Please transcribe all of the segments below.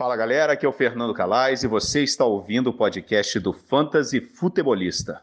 Fala galera, aqui é o Fernando Calais e você está ouvindo o podcast do Fantasy Futebolista.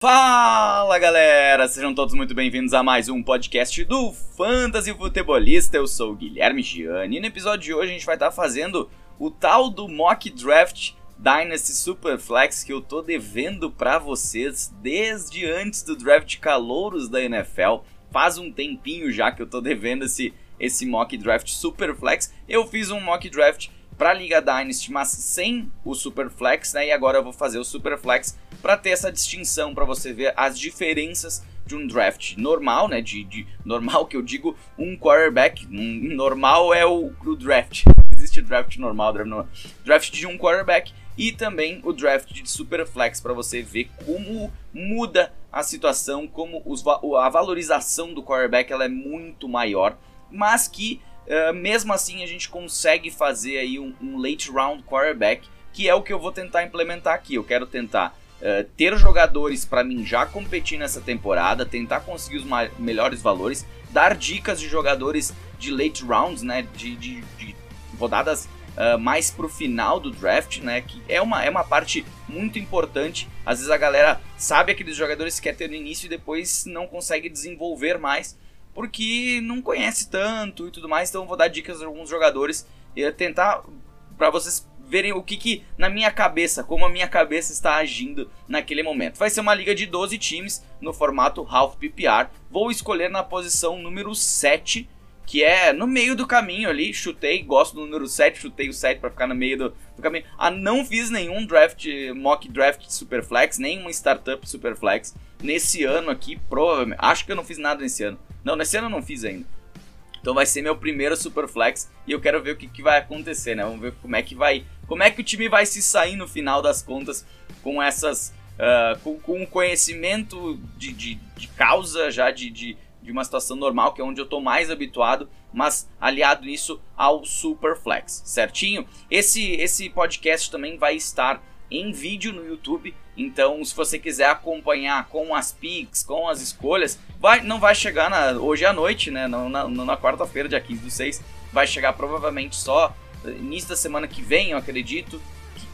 Fala galera, sejam todos muito bem-vindos a mais um podcast do Fantasy Futebolista. Eu sou o Guilherme Gianni e no episódio de hoje a gente vai estar fazendo o tal do Mock Draft Dynasty Superflex que eu tô devendo para vocês desde antes do draft calouros da NFL. Faz um tempinho já que eu tô devendo esse, esse Mock Draft Superflex. Eu fiz um Mock Draft para a Liga Dynasty, mas sem o Superflex, né? E agora eu vou fazer o Superflex para ter essa distinção, para você ver as diferenças de um draft normal, né? De, de normal que eu digo um quarterback, um, normal é o, o draft. existe draft normal, draft normal, draft de um quarterback e também o draft de Superflex para você ver como muda a situação, como os, a valorização do quarterback ela é muito maior, mas que uh, mesmo assim a gente consegue fazer aí um, um late round quarterback, que é o que eu vou tentar implementar aqui. Eu quero tentar Uh, ter jogadores para mim já competir nessa temporada, tentar conseguir os melhores valores, dar dicas de jogadores de late rounds, né, de, de, de rodadas uh, mais pro final do draft, né, que é uma, é uma parte muito importante. Às vezes a galera sabe aqueles jogadores que quer ter no início e depois não consegue desenvolver mais porque não conhece tanto e tudo mais. Então vou dar dicas de alguns jogadores e tentar para vocês verem o que, que na minha cabeça, como a minha cabeça está agindo naquele momento. Vai ser uma liga de 12 times no formato half PPR. Vou escolher na posição número 7, que é no meio do caminho ali. Chutei, gosto do número 7, chutei o 7 para ficar no meio do, do, caminho. Ah, não fiz nenhum draft, mock draft Superflex, nenhuma startup Superflex nesse ano aqui, provavelmente. Acho que eu não fiz nada nesse ano. Não, nesse ano eu não fiz ainda. Então vai ser meu primeiro Superflex e eu quero ver o que, que vai acontecer, né? Vamos ver como é que vai como é que o time vai se sair no final das contas com essas. Uh, com, com conhecimento de, de, de causa já de, de, de, uma situação normal, que é onde eu estou mais habituado, mas aliado isso ao Superflex, certinho? Esse, esse podcast também vai estar em vídeo no YouTube, então se você quiser acompanhar com as picks, com as escolhas, vai, não vai chegar na, hoje à noite, né? Não, na, na quarta-feira, dia 15 do 6, vai chegar provavelmente só início da semana que vem, eu acredito,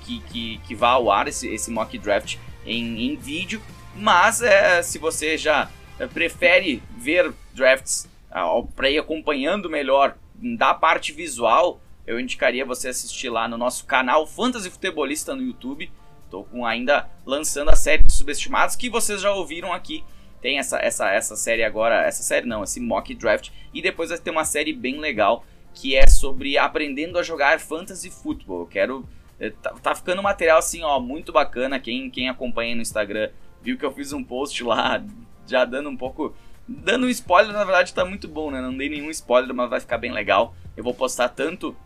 que, que, que vá ao ar esse, esse mock draft em, em vídeo. Mas é, se você já prefere ver drafts uh, para ir acompanhando melhor da parte visual, eu indicaria você assistir lá no nosso canal Fantasy Futebolista no YouTube. Estou com ainda lançando a série de subestimados que vocês já ouviram aqui. Tem essa, essa, essa série agora, essa série não, esse mock draft. E depois vai ter uma série bem legal que é sobre aprendendo a jogar fantasy futebol. Quero eh, tá, tá, ficando um material assim, ó, muito bacana. Quem quem acompanha no Instagram viu que eu fiz um post lá já dando um pouco dando um spoiler, na verdade tá muito bom, né? Não dei nenhum spoiler, mas vai ficar bem legal. Eu vou postar tanto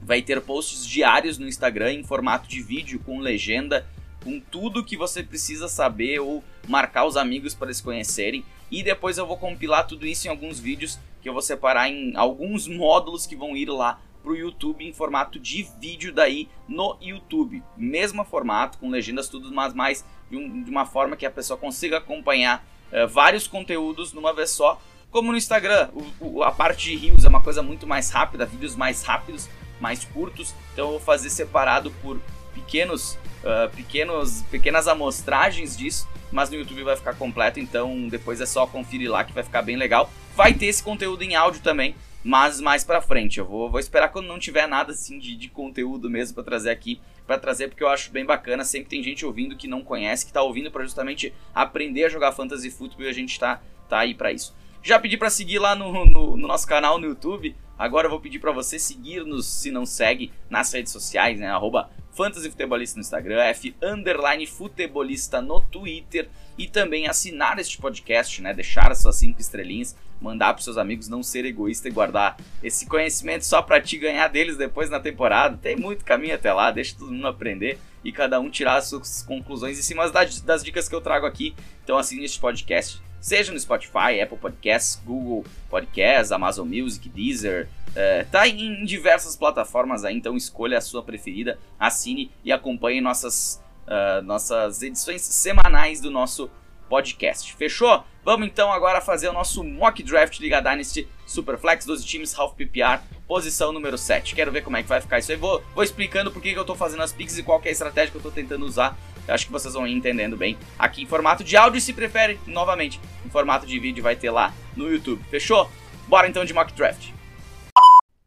vai ter posts diários no Instagram em formato de vídeo com legenda, com tudo que você precisa saber ou marcar os amigos para se conhecerem. E depois eu vou compilar tudo isso em alguns vídeos que eu vou separar em alguns módulos que vão ir lá para o YouTube em formato de vídeo daí no YouTube. Mesmo formato, com legendas tudo, mas mais de, um, de uma forma que a pessoa consiga acompanhar uh, vários conteúdos numa vez só. Como no Instagram, o, o, a parte de rios é uma coisa muito mais rápida, vídeos mais rápidos, mais curtos. Então eu vou fazer separado por pequenos, uh, pequenos, pequenas amostragens disso mas no YouTube vai ficar completo, então depois é só conferir lá que vai ficar bem legal. Vai ter esse conteúdo em áudio também, mas mais pra frente. Eu vou, vou esperar quando não tiver nada assim de, de conteúdo mesmo para trazer aqui, para trazer porque eu acho bem bacana. Sempre tem gente ouvindo que não conhece, que tá ouvindo para justamente aprender a jogar Fantasy Football e a gente tá, tá aí para isso. Já pedi para seguir lá no, no, no, nosso canal no YouTube. Agora eu vou pedir para você seguir-nos, se não segue, nas redes sociais, né? Arroba Fantasy Futebolista no Instagram, F Underline Futebolista no Twitter e também assinar este podcast, né? Deixar as suas cinco estrelinhas, mandar para seus amigos, não ser egoísta e guardar esse conhecimento só para te ganhar deles depois na temporada. Tem muito caminho até lá, deixa todo mundo aprender e cada um tirar as suas conclusões em cima das dicas que eu trago aqui. Então assine este podcast seja no Spotify, Apple Podcasts, Google Podcasts, Amazon Music, Deezer, é, tá em diversas plataformas aí, então escolha a sua preferida, assine e acompanhe nossas, uh, nossas edições semanais do nosso podcast. Fechou? Vamos então agora fazer o nosso mock draft Liga Dynasty Superflex, 12 times, half PPR, posição número 7. Quero ver como é que vai ficar isso aí. Vou, vou explicando por que, que eu tô fazendo as picks e qual é a estratégia que eu tô tentando usar. Eu acho que vocês vão ir entendendo bem aqui em formato de áudio se prefere, novamente, em formato de vídeo vai ter lá no YouTube. Fechou? Bora então de mock draft.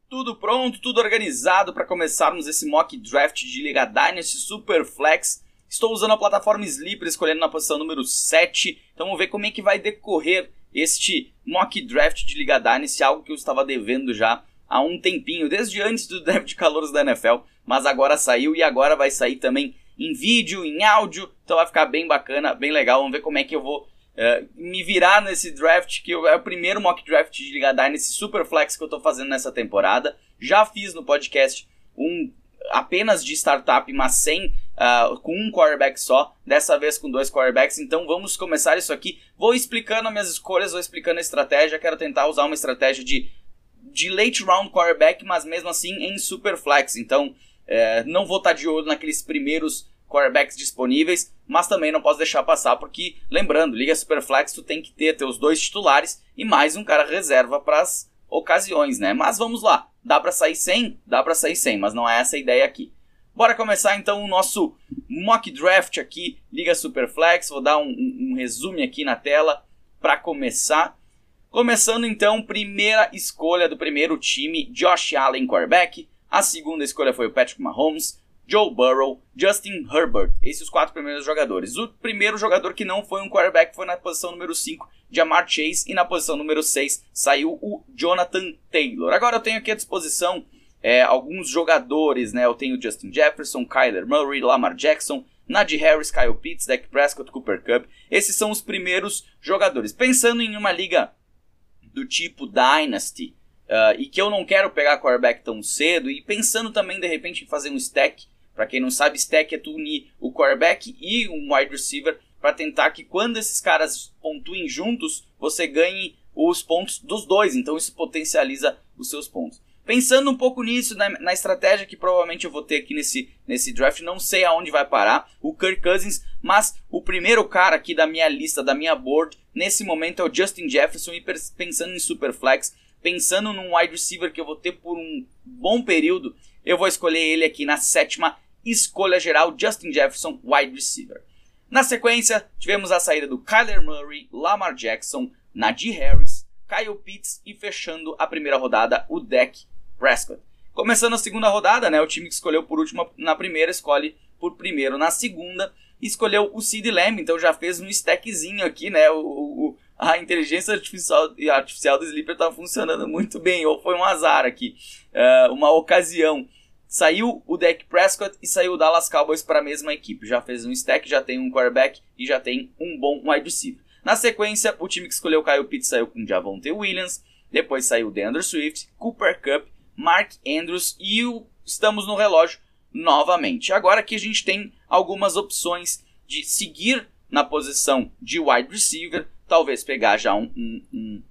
Tudo pronto, tudo organizado para começarmos esse mock draft de Liga Dynasty Superflex. Estou usando a plataforma Sleeper, escolhendo na posição número 7. Então vamos ver como é que vai decorrer este mock draft de Liga Dynasty, algo que eu estava devendo já há um tempinho, desde antes do draft de calouros da NFL, mas agora saiu e agora vai sair também em vídeo, em áudio, então vai ficar bem bacana, bem legal. Vamos ver como é que eu vou uh, me virar nesse draft, que é o primeiro mock draft de Liga Dynasty Superflex que eu estou fazendo nessa temporada. Já fiz no podcast um apenas de startup, mas sem uh, com um quarterback só, dessa vez com dois quarterbacks. Então vamos começar isso aqui. Vou explicando as minhas escolhas, vou explicando a estratégia. Quero tentar usar uma estratégia de, de late round quarterback, mas mesmo assim em super flex. Então é, não vou estar de olho naqueles primeiros quarterbacks disponíveis, mas também não posso deixar passar porque, lembrando, Liga Superflex tu tem que ter teus dois titulares e mais um cara reserva para as ocasiões, né? Mas vamos lá, dá para sair sem? Dá para sair sem, mas não é essa a ideia aqui. Bora começar então o nosso mock draft aqui, Liga Superflex. Vou dar um, um, um resumo aqui na tela para começar. Começando então, primeira escolha do primeiro time, Josh Allen, quarterback. A segunda escolha foi o Patrick Mahomes, Joe Burrow, Justin Herbert. Esses os quatro primeiros jogadores. O primeiro jogador que não foi um quarterback foi na posição número 5, Jamar Chase. E na posição número 6 saiu o Jonathan Taylor. Agora eu tenho aqui à disposição é, alguns jogadores, né? Eu tenho Justin Jefferson, Kyler Murray, Lamar Jackson, Najee Harris, Kyle Pitts, Dak Prescott, Cooper Cup. Esses são os primeiros jogadores. Pensando em uma liga do tipo Dynasty, uh, e que eu não quero pegar quarterback tão cedo, e pensando também de repente em fazer um stack. Para quem não sabe, stack é tu unir o quarterback e um wide receiver para tentar que quando esses caras pontuem juntos, você ganhe os pontos dos dois. Então isso potencializa os seus pontos. Pensando um pouco nisso, na, na, estratégia que provavelmente eu vou ter aqui nesse, nesse draft, não sei aonde vai parar o Kirk Cousins, mas o primeiro cara aqui da minha lista, da minha board, nesse momento é o Justin Jefferson, e pensando em Superflex, pensando num wide receiver que eu vou ter por um bom período, eu vou escolher ele aqui na sétima escolha geral, Justin Jefferson, wide receiver. Na sequência, tivemos a saída do Kyler Murray, Lamar Jackson, Najee Harris, Kyle Pitts e fechando a primeira rodada, o deck Prescott. Começando a segunda rodada, né, o time que escolheu por último na primeira escolhe por primeiro na segunda. Escolheu o Sid Lamb, então já fez um stackzinho aqui, né? O, o a inteligência artificial, artificial do Sleeper tá funcionando muito bem, ou foi um azar aqui, uh, uma ocasião. Saiu o deck Prescott e saiu o Dallas Cowboys para a mesma equipe. Já fez um stack, já tem um quarterback e já tem um bom wide receiver. Na sequência, o time que escolheu Kyle Pitts saiu com Javonte Williams, depois saiu DeAndre Swift, Cooper Cup Mark Andrews e o, estamos no relógio novamente. Agora que a gente tem algumas opções de seguir na posição de wide receiver, talvez pegar já um, um, um,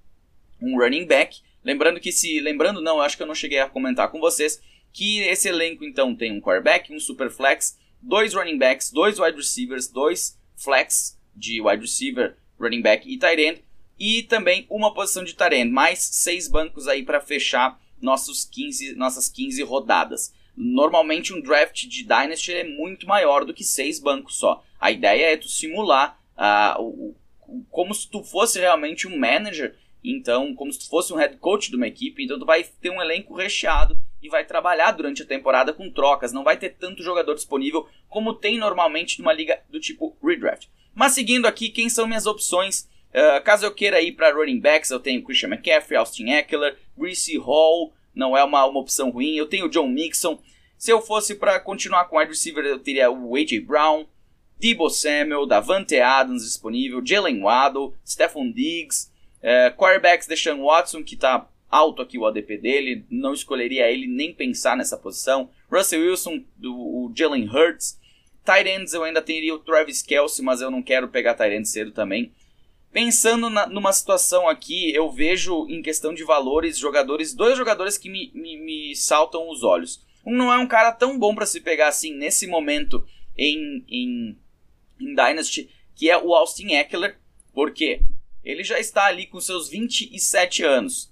um running back. Lembrando que se. Lembrando, não, acho que eu não cheguei a comentar com vocês. Que esse elenco então tem um quarterback, um super flex, dois running backs, dois wide receivers, dois flex de wide receiver, running back e tight end, e também uma posição de tight end, mais seis bancos aí para fechar nossos 15, nossas 15 rodadas. Normalmente um draft de Dynasty é muito maior do que seis bancos só. A ideia é tu simular uh, o, como se tu fosse realmente um manager, então como se tu fosse um head coach de uma equipe, então tu vai ter um elenco recheado e vai trabalhar durante a temporada com trocas, não vai ter tanto jogador disponível como tem normalmente numa liga do tipo redraft. Mas seguindo aqui, quem são minhas opções Uh, caso eu queira ir para running backs, eu tenho Christian McCaffrey, Austin Eckler, Reese Hall, não é uma, uma opção ruim. Eu tenho John Mixon. Se eu fosse para continuar com wide receiver, eu teria o A.J. Brown, Debo Samuel, Davante Adams disponível, Jalen Waddle, Stephon Diggs, uh, quarterbacks Deshaun Watson, que está alto aqui o ADP dele, não escolheria ele nem pensar nessa posição. Russell Wilson, do, o Jalen Hurts. Tight ends eu ainda teria o Travis Kelsey, mas eu não quero pegar tight end cedo também. Pensando na, numa situação aqui, eu vejo em questão de valores jogadores, dois jogadores que me, me, me saltam os olhos. Um não é um cara tão bom para se pegar assim nesse momento em, em, em Dynasty, que é o Austin Eckler, porque ele já está ali com seus 27 anos.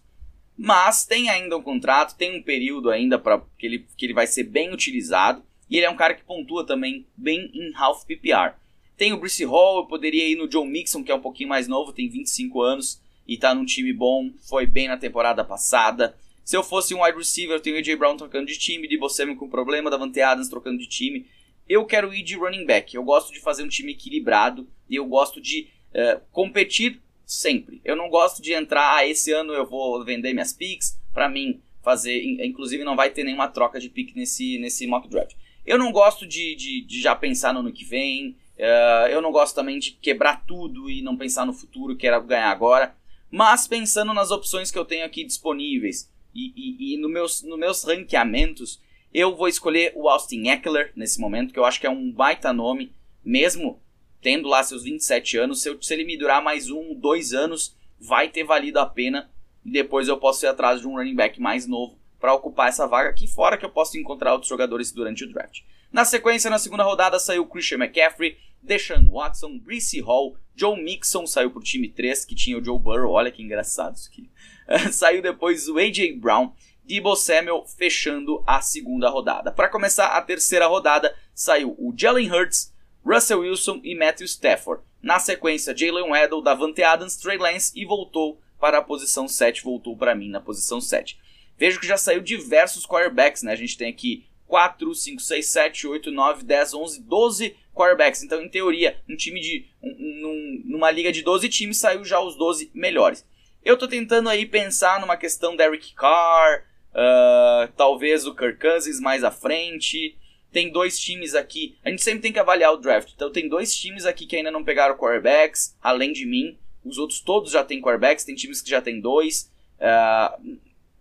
Mas tem ainda um contrato, tem um período ainda para que ele, que ele vai ser bem utilizado. E ele é um cara que pontua também bem em half PPR. Tem o Bruce Hall, eu poderia ir no John Mixon, que é um pouquinho mais novo, tem 25 anos e tá num time bom, foi bem na temporada passada. Se eu fosse um wide receiver, eu tenho o AJ Brown trocando de time, de Samuel com problema, Davante Adams trocando de time. Eu quero ir de running back. Eu gosto de fazer um time equilibrado e eu gosto de uh, competir sempre. Eu não gosto de entrar, ah, esse ano eu vou vender minhas picks, para mim fazer, inclusive não vai ter nenhuma troca de pick nesse, nesse mock draft. Eu não gosto de, de, de já pensar no ano que vem, Uh, eu não gosto também de quebrar tudo e não pensar no futuro, quero ganhar agora. Mas pensando nas opções que eu tenho aqui disponíveis e, e, e no meus, nos meus ranqueamentos, eu vou escolher o Austin Eckler nesse momento, que eu acho que é um baita nome, mesmo tendo lá seus 27 anos. Se, eu, se ele me durar mais um, dois anos, vai ter valido a pena. E depois eu posso ir atrás de um running back mais novo para ocupar essa vaga aqui, fora que eu posso encontrar outros jogadores durante o draft. Na sequência, na segunda rodada, saiu Christian McCaffrey, Deshaun Watson, Brice Hall, Joe Mixon saiu pro time 3, que tinha o Joe Burrow, olha que engraçado isso aqui. saiu depois o A.J. Brown, Debo Samuel fechando a segunda rodada. Para começar a terceira rodada, saiu o Jalen Hurts, Russell Wilson e Matthew Stafford. Na sequência, Jalen Waddle, Davante Adams, Trey Lance e voltou para a posição 7, voltou para mim na posição 7. Vejo que já saiu diversos quarterbacks, né? A gente tem aqui 4, 5, 6, 7, 8, 9, 10, 11, 12 quarterbacks. Então, em teoria, um time de. Um, numa liga de 12 times, saiu já os 12 melhores. Eu tô tentando aí pensar numa questão Derek Carr, uh, talvez o Kirk Cousins mais à frente. Tem dois times aqui. A gente sempre tem que avaliar o draft. Então tem dois times aqui que ainda não pegaram quarterbacks, além de mim. Os outros todos já têm quarterbacks, tem times que já tem dois. Uh,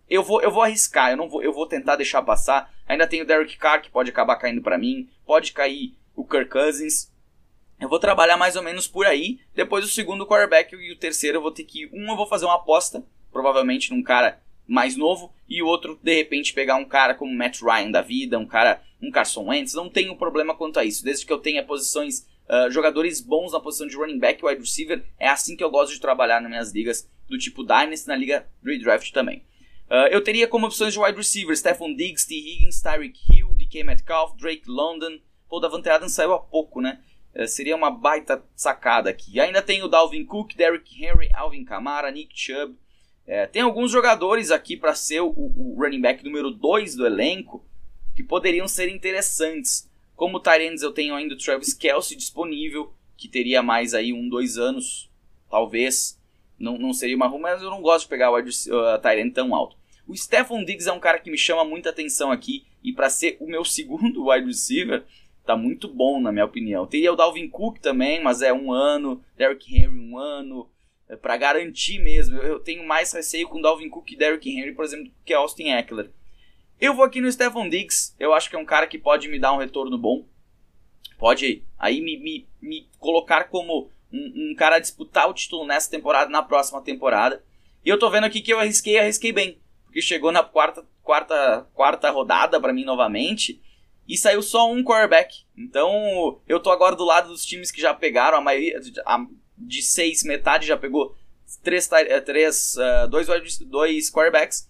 eu vou, eu vou arriscar, eu não vou, eu vou tentar deixar passar. Ainda tem o Derek Carr que pode acabar caindo para mim, pode cair o Kirk Cousins. Eu vou trabalhar mais ou menos por aí. Depois o segundo quarterback e o terceiro eu vou ter que um eu vou fazer uma aposta, provavelmente num cara mais novo e outro de repente pegar um cara como Matt Ryan da vida, um cara, um Carson Wentz. Não tenho problema quanto a isso, desde que eu tenha posições Uh, jogadores bons na posição de running back e wide receiver. É assim que eu gosto de trabalhar nas minhas ligas do tipo Dynasty, na liga Redraft também. Uh, eu teria como opções de wide receiver Stephon Diggs, T. Higgins, Tyreek Hill, DK Metcalf, Drake London. Pô, Davante Adams saiu há pouco, né? Uh, seria uma baita sacada aqui. Ainda tem o Dalvin Cook, Derrick Henry, Alvin Kamara, Nick Chubb. Uh, tem alguns jogadores aqui para ser o, o, running back número 2 do elenco que poderiam ser interessantes. Como Tyrants eu tenho ainda o Travis Kelsey disponível, que teria mais aí um, dois anos, talvez. Não, não seria uma ruim, mas eu não gosto de pegar o uh, tão alto. O Stephon Diggs é um cara que me chama muita atenção aqui e para ser o meu segundo wide receiver, tá muito bom na minha opinião. Teria o Dalvin Cook também, mas é um ano, Derrick Henry um ano, é para garantir mesmo. Eu tenho mais receio com Dalvin Cook e Derrick Henry, por exemplo, que Austin Eckler. Eu vou aqui no Stephon Diggs, eu acho que é um cara que pode me dar um retorno bom. Pode aí me, me, me colocar como um, um cara a disputar o título nessa temporada, na próxima temporada. E eu tô vendo aqui que eu arrisquei, arrisquei bem porque chegou na quarta, quarta, quarta rodada para mim novamente e saiu só um quarterback. Então eu tô agora do lado dos times que já pegaram a maioria a, de seis, metade já pegou três, eh, três uh, dois, dois quarterbacks.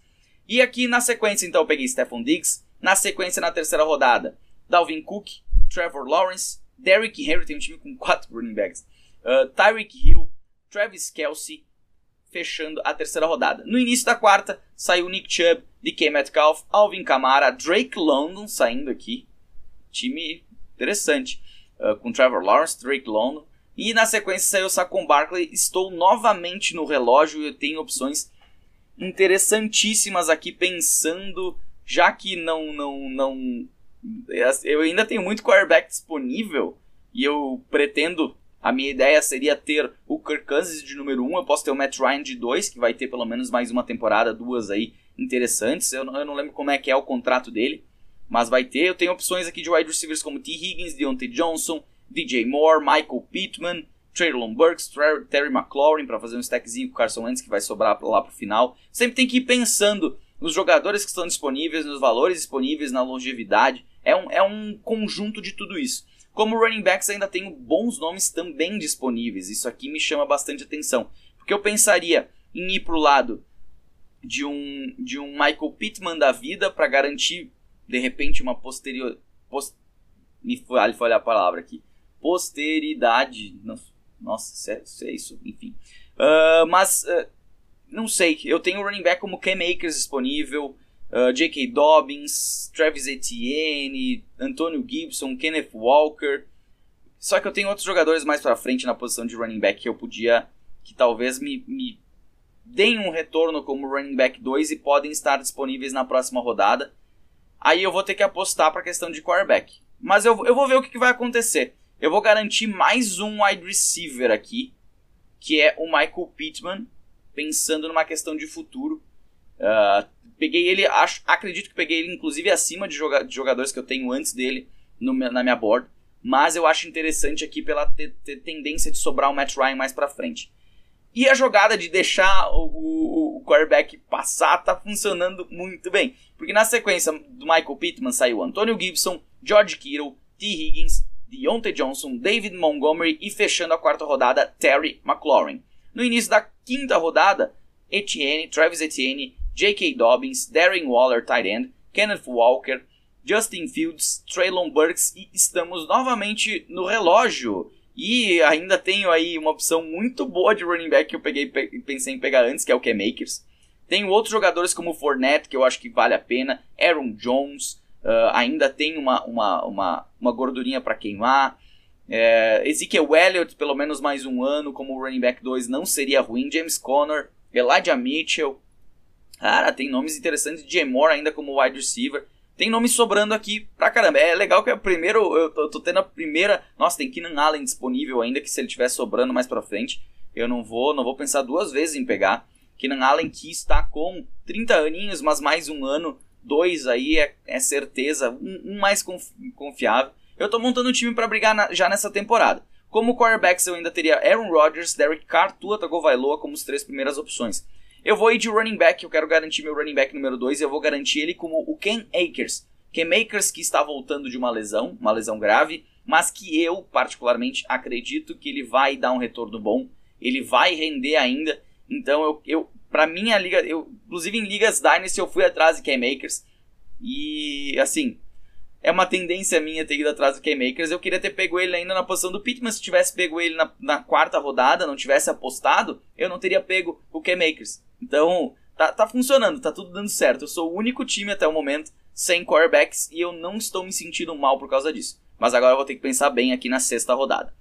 E aqui na sequência então eu peguei Stephon Diggs, na sequência na terceira rodada Dalvin Cook, Trevor Lawrence, Derrick Henry tem um time com quatro running backs, uh, Tyreek Hill, Travis Kelsey, fechando a terceira rodada. No início da quarta, saiu Nick Chubb, DK Metcalf, Alvin Kamara, Drake London saindo aqui. Time interessante. Uh, com Trevor Lawrence, Drake London. E na sequência saiu Saquon Barkley. Estou novamente no relógio e tenho opções interessantíssimas aqui pensando, já que não não não eu ainda tenho muito quarterback disponível e eu pretendo a minha ideia seria ter o Kirk Cousins de número 1, um, eu posso ter o Matt Ryan de 2, que vai ter pelo menos mais uma temporada, duas aí interessantes. Eu não, eu não lembro como é que é o contrato dele, mas vai ter. Eu tenho opções aqui de wide receivers como T. Higgins, Deontay Johnson, DJ Moore, Michael Pittman Traylon Burks, Terry McLaurin para fazer um stackzinho com o Carson Wentz que vai sobrar lá pro final. Sempre tem que ir pensando nos jogadores que estão disponíveis, nos valores disponíveis, na longevidade. É um, é um conjunto de tudo isso. Como running backs ainda tenho bons nomes também disponíveis. Isso aqui me chama bastante atenção. Porque eu pensaria em ir pro lado de um, de um Michael Pittman da vida para garantir, de repente, uma posterior... Post, me foi, olhar a palavra aqui. Posteridade. Nossa, é, é isso, enfim. Uh, mas, uh, não sei. Eu tenho running back como Cam Akers disponível uh, J.K. Dobbins, Travis Etienne, Antonio Gibson, Kenneth Walker. Só que eu tenho outros jogadores mais pra frente na posição de running back que eu podia, que talvez me, me deem um retorno como running back 2 e podem estar disponíveis na próxima rodada. Aí eu vou ter que apostar para a questão de quarterback. Mas eu, eu vou ver o que, que vai acontecer. Eu vou garantir mais um wide receiver aqui, que é o Michael Pittman, pensando numa questão de futuro. Uh, Peguei ele, acho, acredito que peguei ele inclusive acima de, joga de jogadores que eu tenho antes dele no, na minha board. Mas eu acho interessante aqui pela tendência de sobrar o Matt Ryan mais pra frente. E a jogada de deixar o, o, o quarterback passar tá funcionando muito bem. Porque na sequência do Michael Pittman saiu Antonio Gibson, George Kittle, T. Higgins, Deontay Johnson, David Montgomery e fechando a quarta rodada, Terry McLaurin. No início da quinta rodada, Etienne, Travis Etienne, J.K. Dobbins, Darren Waller, tight end, Kenneth Walker, Justin Fields, Traylon Burks e estamos novamente no relógio. E ainda tenho aí uma opção muito boa de running back que eu peguei pensei em pegar antes, que é o K-Makers. Tenho outros jogadores como Fournette, que eu acho que vale a pena, Aaron Jones, uh, ainda tem uma, uma, uma, uma gordurinha para queimar. É, Ezekiel Elliott, pelo menos mais um ano como running back 2, não seria ruim. James Conner, Elijah Mitchell, Cara, tem nomes interessantes. Jay Moore ainda como wide receiver. Tem nomes sobrando aqui pra caramba. É legal que é o primeiro. Eu tô, tô, tendo a primeira. Nossa, tem Keenan Allen disponível ainda. Que se ele estiver sobrando mais pra frente, eu não vou, não vou pensar duas vezes em pegar. Keenan Allen que está com 30 aninhos, mas mais um ano. Dois aí é, é certeza. Um, um, mais confiável. Eu tô montando um time para brigar na, já nessa temporada. Como quarterbacks eu ainda teria Aaron Rodgers, Derek Carr, Tua Tagovailoa como as três primeiras opções. Eu vou ir de running back, eu quero garantir meu running back número 2 e eu vou garantir ele como o Ken Akers. Ken Akers que está voltando de uma lesão, uma lesão grave, mas que eu particularmente acredito que ele vai dar um retorno bom, ele vai render ainda. Então eu, eu para minha liga, eu inclusive em ligas Dynasty eu fui atrás de Ken Makers e assim, é uma tendência minha ter ido atrás do K-Makers. Eu queria ter pego ele ainda na posição do Pittman. Se tivesse pego ele na, na quarta rodada, não tivesse apostado, eu não teria pego o K-Makers. Então, tá, tá funcionando, tá tudo dando certo. Eu sou o único time até o momento sem quarterbacks e eu não estou me sentindo mal por causa disso. Mas agora eu vou ter que pensar bem aqui na sexta rodada.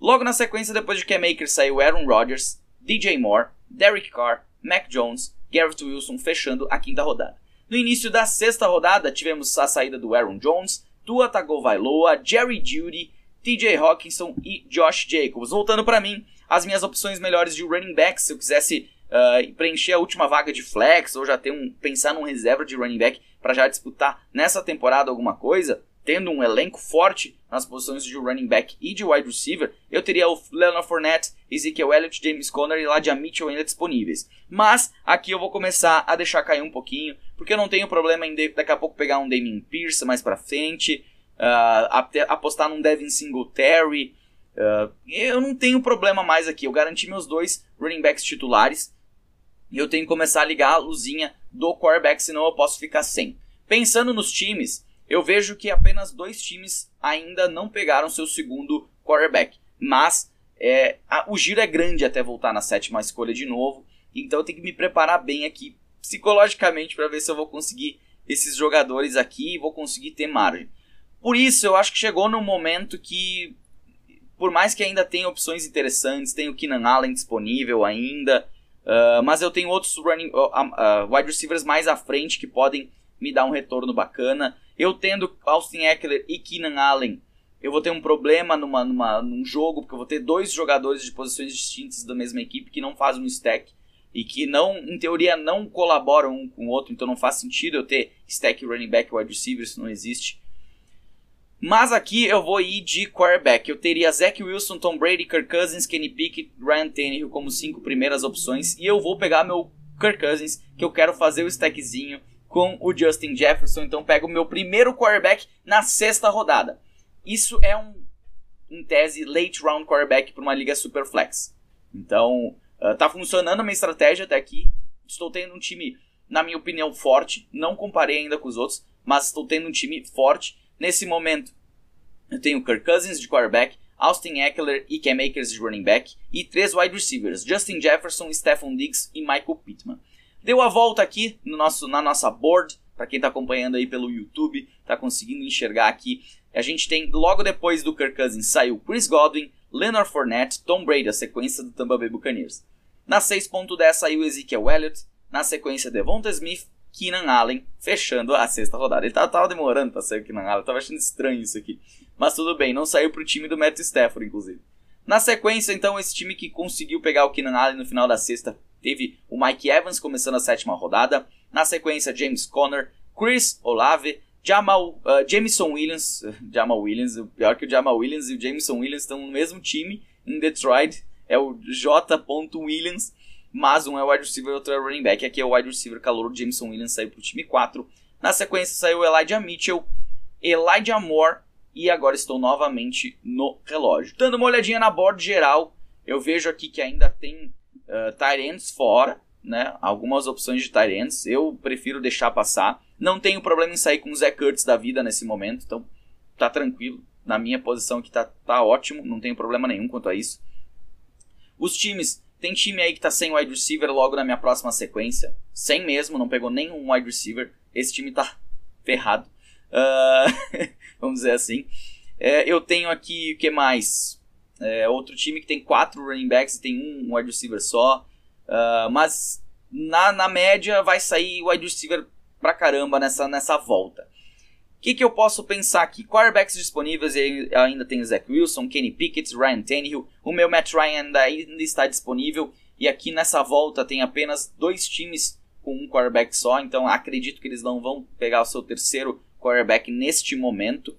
Logo na sequência, depois de K-Makers, saiu Aaron Rodgers, DJ Moore, Derek Carr, Mac Jones, Garrett Wilson, fechando a quinta rodada. No início da sexta rodada, tivemos a saída do Aaron Jones, Tua Tagovailoa, Jerry Judy, TJ Hawkinson e Josh Jacobs. Voltando para mim, as minhas opções melhores de running backs, se eu quisesse uh, preencher a última vaga de flex ou já ter um pensar num reserva de running back para já disputar nessa temporada alguma coisa, tendo um elenco forte nas posições de running back e de wide receiver, eu teria o Leonard Fournette, Ezekiel Elliott, James Conner e Ladia Mitchell ainda disponíveis. Mas aqui eu vou começar a deixar cair um pouquinho, porque eu não tenho problema em daqui a pouco pegar um Damien Pierce mais para frente, uh, apostar num Devin Singletary. Uh, eu não tenho problema mais aqui, eu garanti meus dois running backs titulares e eu tenho que começar a ligar a luzinha do quarterback, senão eu posso ficar sem. Pensando nos times, eu vejo que apenas dois times ainda não pegaram seu segundo quarterback. Mas é, a, o giro é grande até voltar na sétima escolha de novo. Então eu tenho que me preparar bem aqui psicologicamente para ver se eu vou conseguir esses jogadores aqui e vou conseguir ter margem. Por isso eu acho que chegou num momento que, por mais que ainda tenha opções interessantes, tem o Keenan Allen disponível ainda, uh, mas eu tenho outros running, uh, uh, wide receivers mais à frente que podem me dar um retorno bacana. Eu tendo Austin Eckler e Keenan Allen, eu vou ter um problema numa, numa, num jogo, porque eu vou ter dois jogadores de posições distintas da mesma equipe que não fazem um stack e que não, em teoria, não colaboram um com o outro, então não faz sentido eu ter stack running back wide receiver, isso não existe. Mas aqui eu vou ir de quarterback. Eu teria Zach Wilson, Tom Brady, Kirk Cousins, Kenny Pickett, Ryan Tannehill como cinco primeiras opções. E eu vou pegar meu Kirk Cousins, que eu quero fazer o stackzinho com o Justin Jefferson. Então pego o meu primeiro quarterback na sexta rodada. Isso é um, em tese, late round quarterback para uma liga super flex. Então, uh, tá funcionando a minha estratégia até aqui. Estou tendo um time, na minha opinião, forte. Não comparei ainda com os outros, mas estou tendo um time forte. Nesse momento, eu tenho Kirk Cousins de quarterback, Austin Eckler e Cam Akers de running back e três wide receivers, Justin Jefferson, Stephon Diggs e Michael Pittman. Deu a volta aqui no nosso, na nossa board, para quem está acompanhando aí pelo YouTube, está conseguindo enxergar aqui. A gente tem, logo depois do Kirk Cousins, saiu Chris Godwin, Leonard Fournette, Tom Brady, a sequência do Tampa Bay Buccaneers. Na 6.10 saiu Ezekiel Elliott, na sequência Devonta Smith, Keenan Allen, fechando a sexta rodada. Ele tava, tava demorando para sair o Keenan Allen, tava achando estranho isso aqui. Mas tudo bem, não saiu pro time do Matt Stafford, inclusive. Na sequência, então, esse time que conseguiu pegar o Keenan Allen no final da sexta teve o Mike Evans começando a sétima rodada. Na sequência, James Conner, Chris Olave, Jamal, uh, Jameson Williams. Jamal Williams, o pior que o Jamal Williams e o Jameson Williams estão no mesmo time em Detroit. É o J. Williams, mas um é o wide receiver e outro é o running back. Aqui é o wide receiver calor, Jameson Williams saiu para o time 4. Na sequência saiu Elijah Mitchell, Elijah Moore e agora estou novamente no relógio. Dando uma olhadinha na board geral, eu vejo aqui que ainda tem uh, tight fora, né? Algumas opções de tight Eu prefiro deixar passar. Não tenho problema em sair com o Zé Kurtz da vida nesse momento, então tá tranquilo. Na minha posição aqui tá, tá ótimo, não tenho problema nenhum quanto a isso. Os times, tem time aí que tá sem wide receiver logo na minha próxima sequência. Sem mesmo, não pegou nenhum wide receiver. Esse time tá ferrado. Uh, vamos dizer assim. É, eu tenho aqui o que mais? É, outro time que tem quatro running backs e tem um wide receiver só. Uh, mas na, na média vai sair wide receiver pra caramba nessa, nessa volta. O que, que eu posso pensar aqui? Quarterbacks disponíveis, ainda tenho Zach Wilson, Kenny Pickett, Ryan Tannehill. O meu Matt Ryan ainda, ainda está disponível. E aqui nessa volta tem apenas dois times com um quarterback só. Então acredito que eles não vão pegar o seu terceiro quarterback neste momento.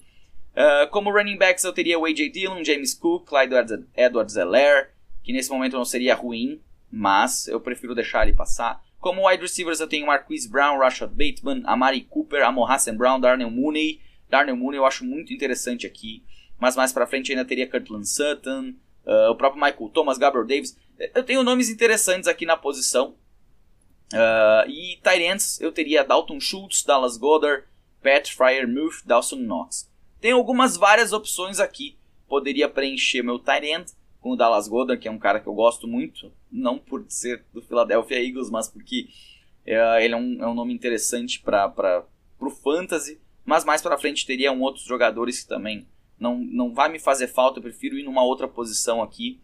Uh, como running backs eu teria o A.J. Dillon, James Cook, Clyde Edwards-Helaire, que nesse momento não seria ruim, mas eu prefiro deixar ele passar. Como wide receivers eu tenho Marquise Brown, Rashad Bateman, Amari Cooper, Amon Hassan Brown, Darnell Mooney. Darnell Mooney eu acho muito interessante aqui, mas mais pra frente ainda teria Kirtland Sutton, uh, o próprio Michael Thomas, Gabriel Davis. Eu tenho nomes interessantes aqui na posição. Uh, e Tyrants eu teria Dalton Schultz, Dallas Goddard, Pat Fryer Muth, Dawson Knox. Tem algumas várias opções aqui. Poderia preencher meu Tyrant com o Dallas Goddard, que é um cara que eu gosto muito, não por ser do Philadelphia Eagles, mas porque é, ele é um, é um nome interessante para o fantasy, mas mais para frente teria outros jogadores que também não, não vai me fazer falta, eu prefiro ir numa outra posição aqui.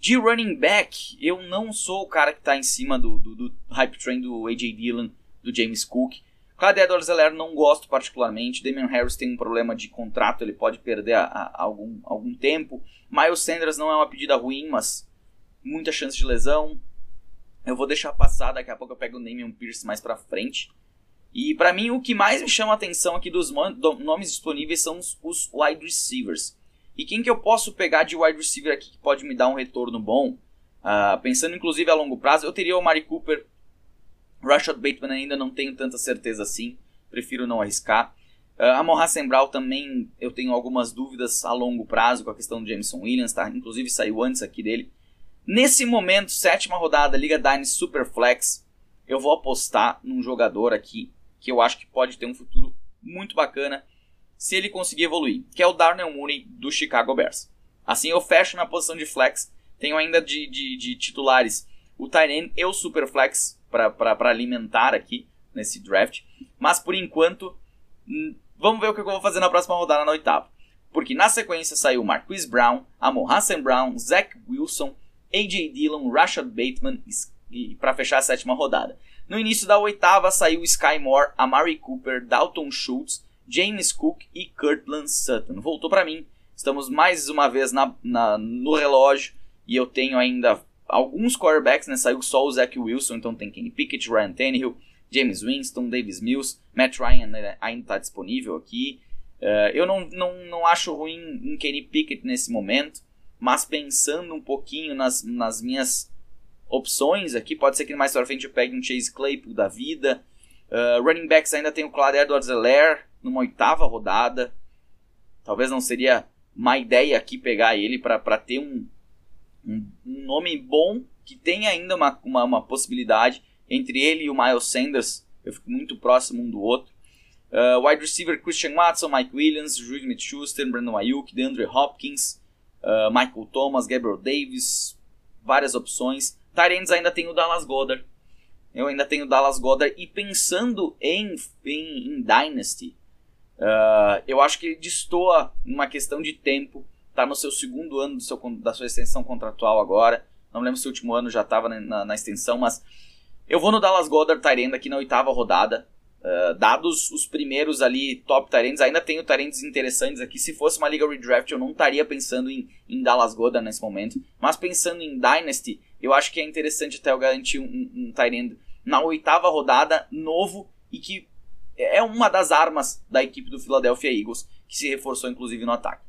De running back, eu não sou o cara que está em cima do, do, do, hype train do A.J. Dillon, do James Cook. Clyde edwards helaire não gosto particularmente. Damian Harris tem um problema de contrato, ele pode perder a, a, algum, algum tempo. Miles Sanders não é uma pedida ruim, mas muita chance de lesão. Eu vou deixar passar, daqui a pouco eu pego o Namion Pierce mais pra frente. E para mim o que mais me chama a atenção aqui dos nomes disponíveis são os, os, wide receivers. E quem que eu posso pegar de wide receiver aqui que pode me dar um retorno bom? Uh, pensando inclusive a longo prazo, eu teria o Mari Cooper. Rashad Bateman ainda não tenho tanta certeza assim. Prefiro não arriscar. Uh, Amon Hassan Brown também eu tenho algumas dúvidas a longo prazo com a questão do Jameson Williams, tá? Inclusive saiu antes aqui dele. Nesse momento, sétima rodada, Liga Dynasty Superflex, eu vou apostar num jogador aqui que eu acho que pode ter um futuro muito bacana se ele conseguir evoluir, que é o Darnell Mooney do Chicago Bears. Assim eu fecho minha posição de flex, tenho ainda de, de, de titulares o Tyrion e o Superflex para alimentar aqui nesse draft, mas por enquanto hum, Vamos ver o que eu vou fazer na próxima rodada, na oitava. Porque na sequência saiu Marquise Brown, Amon Hassan Brown, Zach Wilson, A.J. Dillon, Rashad Bateman e para fechar a sétima rodada. No início da oitava saiu Sky Moore, Amari Cooper, Dalton Schultz, James Cook e Kurtland Sutton. Voltou para mim. Estamos mais uma vez na, na, no relógio e eu tenho ainda alguns quarterbacks, né? Saiu só o Zach Wilson, então tem Kenny Pickett, Ryan Tannehill, James Winston, Davis Mills, Matt Ryan né, ainda está disponível aqui. Uh, eu não, não, não acho ruim em Kenny Pickett nesse momento, mas pensando um pouquinho nas, nas minhas opções aqui, pode ser que mais pra frente eu pegue um Chase Claypool da vida. Uh, running backs ainda tem o Clyde Edwards-Helaire numa oitava rodada. Talvez não seria má ideia aqui pegar ele para ter um, um, um, nome bom que tem ainda uma, uma, uma, possibilidade entre ele e o Miles Sanders. Eu fico muito próximo um do outro. Uh, wide receiver Christian Watson, Mike Williams, Juju Smith-Schuster, Brandon Ayuk, DeAndre Hopkins, uh, Michael Thomas, Gabriel Davis, várias opções. Tyrants ainda tem o Dallas Goddard. Eu ainda tenho o Dallas Goddard e pensando em, em, em Dynasty, Uh, eu acho que ele destoa uma questão de tempo. Está no seu segundo ano seu, da sua extensão contratual agora. Não lembro se o último ano já estava na, na, extensão, mas eu vou no Dallas Goddard Tyrande aqui na oitava rodada. Uh, dados os primeiros ali top Tyrands, ainda tenho Tyrands interessantes aqui. Se fosse uma liga redraft, eu não estaria pensando em, em Dallas Goddard nesse momento. Mas pensando em Dynasty, eu acho que é interessante até eu garantir um, um, um na oitava rodada, novo e que é uma das armas da equipe do Philadelphia Eagles, que se reforçou inclusive no ataque.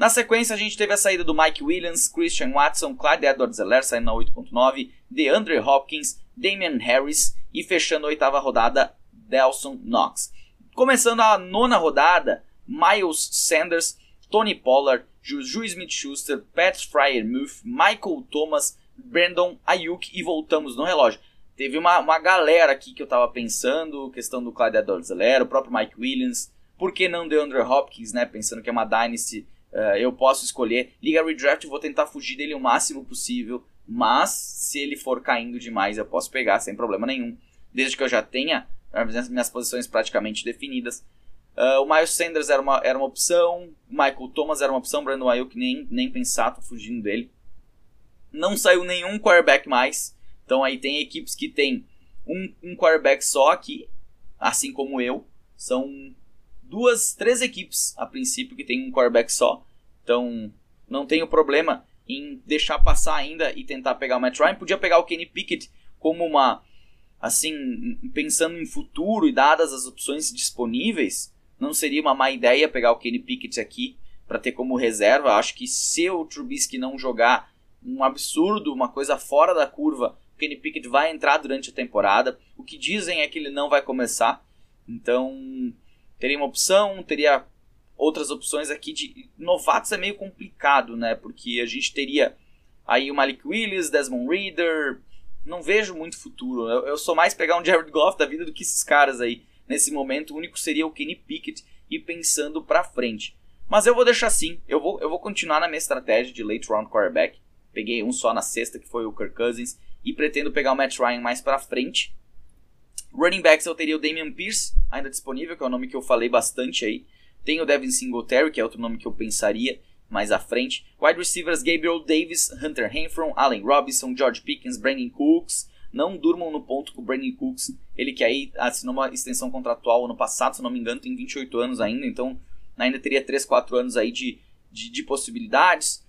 Na sequência, a gente teve a saída do Mike Williams, Christian Watson, Clyde Edwards-Helaire saindo na 8.9, DeAndre Hopkins, Damian Harris e fechando a oitava rodada, Delson Knox. Começando a nona rodada, Miles Sanders, Tony Pollard, Juju Smith-Schuster, Pat Fryer-Muth, Michael Thomas, Brandon Ayuk e voltamos no relógio. Teve uma, uma galera aqui que eu tava pensando, questão do Clyde edwards o próprio Mike Williams, por que não DeAndre Hopkins, né, pensando que é uma Dynasty, uh, eu posso escolher. Liga Redraft, vou tentar fugir dele o máximo possível, mas se ele for caindo demais eu posso pegar sem problema nenhum, desde que eu já tenha as minhas posições praticamente definidas. Uh, o Miles Sanders era uma, era uma opção, o Michael Thomas era uma opção, Brandon Ayuk nem, nem pensar, tô fugindo dele. Não saiu nenhum quarterback mais, então aí tem equipes que tem um, um quarterback só aqui, assim como eu. São duas, três equipes a princípio que tem um quarterback só. Então não tenho problema em deixar passar ainda e tentar pegar o Matt Ryan. Podia pegar o Kenny Pickett como uma assim, pensando em futuro e dadas as opções disponíveis, não seria uma má ideia pegar o Kenny Pickett aqui para ter como reserva. Acho que se o Trubisky não jogar um absurdo, uma coisa fora da curva, Kenny Pickett vai entrar durante a temporada. O que dizem é que ele não vai começar. Então, teria uma opção, teria outras opções aqui de novatos é meio complicado, né? Porque a gente teria aí o Malik Willis, Desmond Reader. Não vejo muito futuro. Eu, eu sou mais pegar um Jared Goff da vida do que esses caras aí. Nesse momento, o único seria o Kenny Pickett e pensando para frente. Mas eu vou deixar assim. Eu vou, eu vou continuar na minha estratégia de late round quarterback. Peguei um só na sexta, que foi o Kirk Cousins e pretendo pegar o Matt Ryan mais para frente. Running backs eu teria o Damian Pierce ainda disponível, que é o nome que eu falei bastante aí. Tem o Devin Singletary, que é outro nome que eu pensaria mais à frente. Wide receivers Gabriel Davis, Hunter Renfro, Allen Robinson, George Pickens, Brandon Cooks. Não durmam no ponto com o Brandon Cooks. Ele que aí assinou uma extensão contratual ano passado, se não me engano, tem 28 anos ainda, então ainda teria 3, 4 anos aí de, de, de possibilidades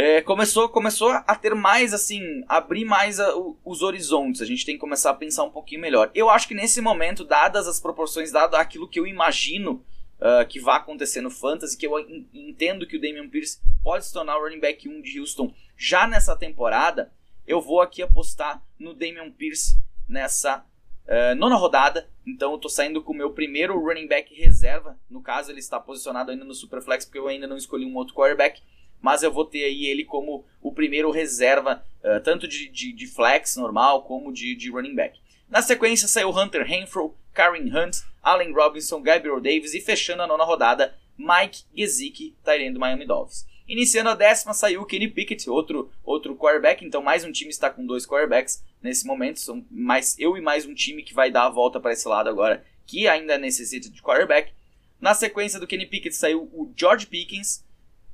é, começou, começou a ter mais, assim, abrir mais a, os horizontes. A gente tem que começar a pensar um pouquinho melhor. Eu acho que nesse momento, dadas as proporções, dado aquilo que eu imagino uh, que vai acontecer no Fantasy, que eu entendo que o Damian Pierce pode se tornar o running back 1 de Houston já nessa temporada, eu vou aqui apostar no Damian Pierce nessa uh, nona rodada. Então eu tô saindo com o meu primeiro running back reserva. No caso, ele está posicionado ainda no Superflex, porque eu ainda não escolhi um outro quarterback mas eu vou ter aí ele como o primeiro reserva, uh, tanto de, de, de, flex normal como de, de running back. Na sequência saiu Hunter Renfro, Karen Hunt, Allen Robinson, Gabriel Davis e fechando a nona rodada, Mike Gesicki, Tyrene do Miami Dolphins. Iniciando a décima saiu Kenny Pickett, outro, outro quarterback, então mais um time está com dois quarterbacks nesse momento, são mais eu e mais um time que vai dar a volta para esse lado agora, que ainda necessita de quarterback. Na sequência do Kenny Pickett saiu o George Pickens,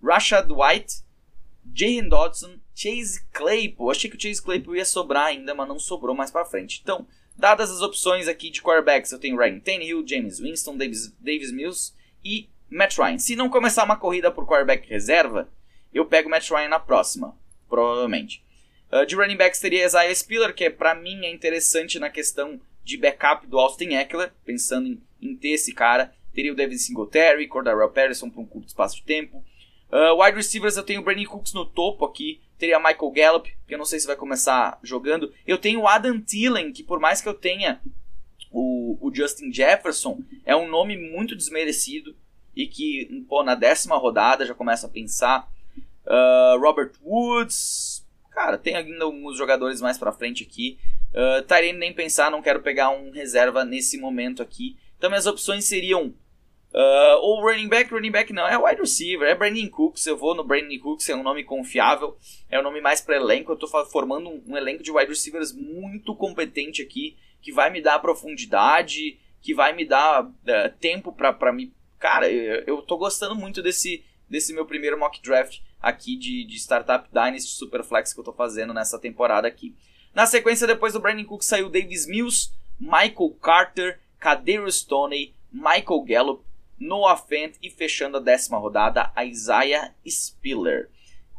Rashad White, Jalen Dodson, Chase Claypool. Achei que o Chase Claypool ia sobrar ainda, mas não sobrou mais para frente. Então, dadas as opções aqui de quarterbacks, eu tenho Ryan Tannehill, James Winston, Davis, Davis Mills e Matt Ryan. Se não começar uma corrida por quarterback reserva, eu pego Matt Ryan na próxima, provavelmente. Uh, de running backs teria Isaiah Spiller, que é, para mim é interessante na questão de backup do Austin Eckler, pensando em, em ter esse cara. teria o Devin Singletary, Cordarrelle Patterson por um curto espaço de tempo. Uh, wide receivers eu tenho o Brandon Cooks no topo aqui, teria Michael Gallup, que eu não sei se vai começar jogando. Eu tenho o Adam Thielen, que por mais que eu tenha o, o Justin Jefferson, é um nome muito desmerecido e que pô, na décima rodada já começa a pensar. Uh, Robert Woods, cara, tem ainda alguns jogadores mais pra frente aqui. Uh, nem pensar, não quero pegar um reserva nesse momento aqui. Então minhas opções seriam uh, ou running back, running back não, é wide receiver, é Brandon Cooks, eu vou no Brandon Cooks, é um nome confiável, é um nome mais para elenco, eu tô formando um, um, elenco de wide receivers muito competente aqui, que vai me dar profundidade, que vai me dar uh, tempo para me cara, eu, tô gostando muito desse, desse meu primeiro mock draft aqui de, de Startup Dynasty Superflex que eu tô fazendo nessa temporada aqui. Na sequência, depois do Brandon Cook, saiu Davis Mills, Michael Carter, Kadarius Stoney, Michael Gallup, Noah Fent e fechando a décima rodada, a Isaiah Spiller.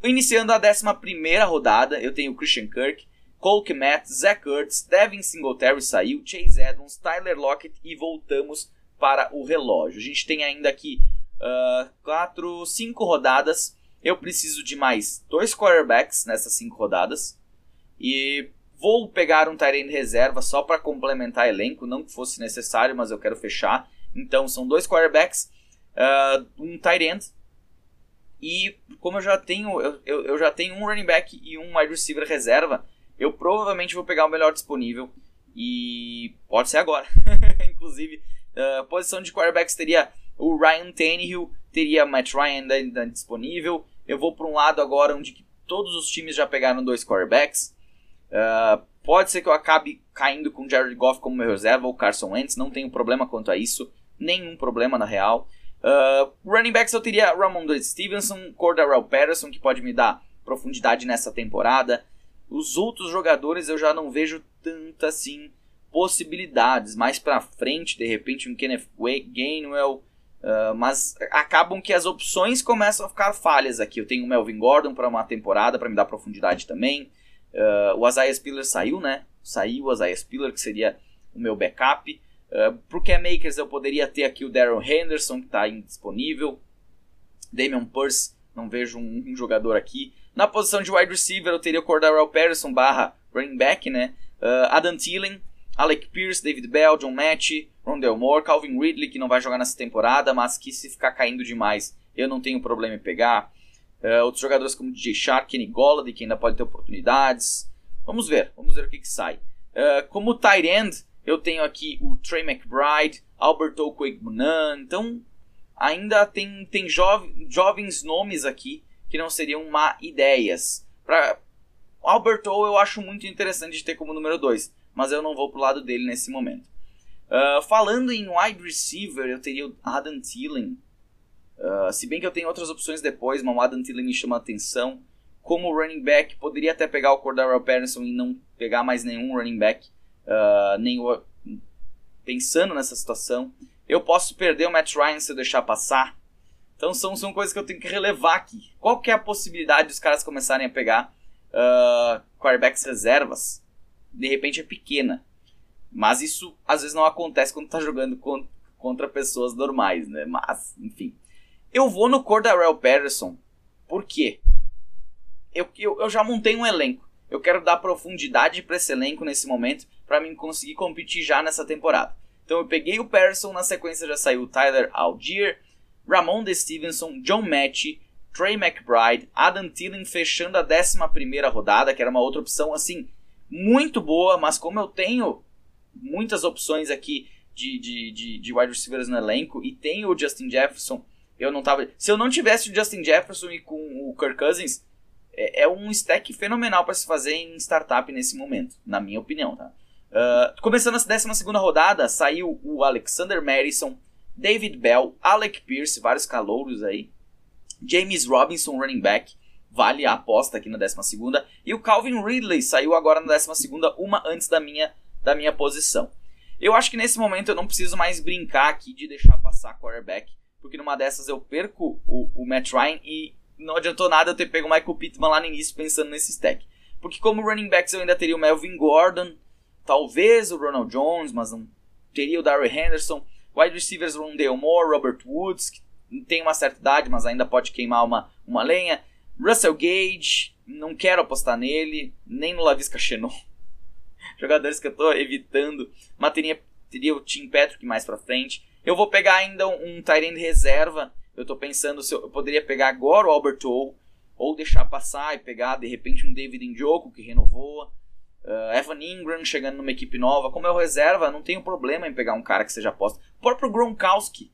Iniciando a décima primeira rodada, eu tenho Christian Kirk, Cole Kmet, Zach Ertz, Devin Singletary saiu, Chase Edmonds, Tyler Lockett e voltamos para o relógio. A gente tem ainda aqui uh, quatro, cinco rodadas. Eu preciso de mais dois quarterbacks nessas cinco rodadas. E vou pegar um Tyrant reserva só para complementar elenco, não que fosse necessário, mas eu quero fechar. Então são dois quarterbacks, uh, um Tyrant. E como eu já tenho, eu, eu, já tenho um running back e um wide receiver reserva, eu provavelmente vou pegar o melhor disponível. E pode ser agora. Inclusive, Uh, posição de quarterbacks teria o Ryan Tannehill, teria Matt Ryan ainda disponível. Eu vou para um lado agora onde todos os times já pegaram dois quarterbacks. Uh, pode ser que eu acabe caindo com Jared Goff como meu reserva ou Carson Wentz, não tenho problema quanto a isso, nenhum problema na real. Uh, running backs eu teria Ramon Stevenson, Cordarrelle Patterson, que pode me dar profundidade nessa temporada. Os outros jogadores eu já não vejo tanto assim possibilidades. Mais para frente, de repente, um Kenneth Gainwell. Uh, mas acabam que as opções começam a ficar falhas aqui. Eu tenho o Melvin Gordon para uma temporada, para me dar profundidade também. Uh, o Isaiah Spiller saiu, né? Saiu o Isaiah Spiller, que seria o meu backup. Uh, pro Cam Makers eu poderia ter aqui o Daryl Henderson, que está indisponível. Damian Pierce, não vejo um, um, jogador aqui. Na posição de wide receiver eu teria o Cordarrelle Patterson barra running back, né? Uh, Adam Thielen, Alec Pierce, David Bell, John Match, Rondell Moore, Calvin Ridley, que não vai jogar nessa temporada, mas que se ficar caindo demais, eu não tenho problema em pegar. Uh, outros jogadores como DJ Shark, Kenny Golladay, que ainda pode ter oportunidades. Vamos ver, vamos ver o que, que sai. Uh, como tight end, eu tenho aqui o Trey McBride, Albert Okwegbunan, então ainda tem, tem jove, jovens nomes aqui que não seriam má ideias. Pra, Albert O eu acho muito interessante de ter como número 2 mas eu não vou pro lado dele nesse momento. Uh, falando em wide receiver, eu teria o Adam Thielen. Uh, se bem que eu tenho outras opções depois, mas o Adam Thielen me chama a atenção. Como running back, poderia até pegar o Cordero Patterson e não pegar mais nenhum running back. Uh, nem o, pensando nessa situação. Eu posso perder o Matt Ryan se eu deixar passar. Então são, são coisas que eu tenho que relevar aqui. Qual que é a possibilidade dos caras começarem a pegar uh, quarterbacks reservas? de repente é pequena. Mas isso às vezes não acontece quando tá jogando contra pessoas normais, né? Mas, enfim. Eu vou no Cordarrelle Patterson. Por quê? Eu, eu, eu já montei um elenco. Eu quero dar profundidade para esse elenco nesse momento para mim conseguir competir já nessa temporada. Então eu peguei o Patterson, na sequência já saiu Tyler Algier, Ramon de Stevenson, John Match, Trey McBride, Adam Thielen fechando a 11 primeira rodada, que era uma outra opção assim muito boa, mas como eu tenho muitas opções aqui de, de, de, de wide receivers no elenco e tenho o Justin Jefferson, eu não tava. Se eu não tivesse o Justin Jefferson e com o Kirk Cousins, é, é um stack fenomenal para se fazer em startup nesse momento, na minha opinião, tá? Uh, começando a 12 rodada, saiu o Alexander Madison, David Bell, Alec Pierce, vários calouros aí, James Robinson, running back, vale a aposta aqui na 12 E o Calvin Ridley saiu agora na 12 uma antes da minha, da minha posição. Eu acho que nesse momento eu não preciso mais brincar aqui de deixar passar quarterback, porque numa dessas eu perco o, o Matt Ryan e não adiantou nada eu ter pego o Michael Pittman lá no início pensando nesse stack. Porque como running backs eu ainda teria o Melvin Gordon, talvez o Ronald Jones, mas não teria o Darrell Henderson. Wide receivers Rondale Moore, Robert Woods, que tem uma certa idade, mas ainda pode queimar uma, uma lenha. Russell Gage, não quero apostar nele, nem no Lavisca Chenon. Jogadores que eu estou evitando. Mas teria, teria o Tim Patrick mais pra frente. Eu vou pegar ainda um, um Tyrande reserva. Eu estou pensando se eu, poderia pegar agora o Albert O, ou deixar passar e pegar de repente um David Njoku que renovou. Uh, Evan Ingram chegando numa equipe nova. Como é o reserva, não tenho problema em pegar um cara que seja aposta. O próprio Gronkowski,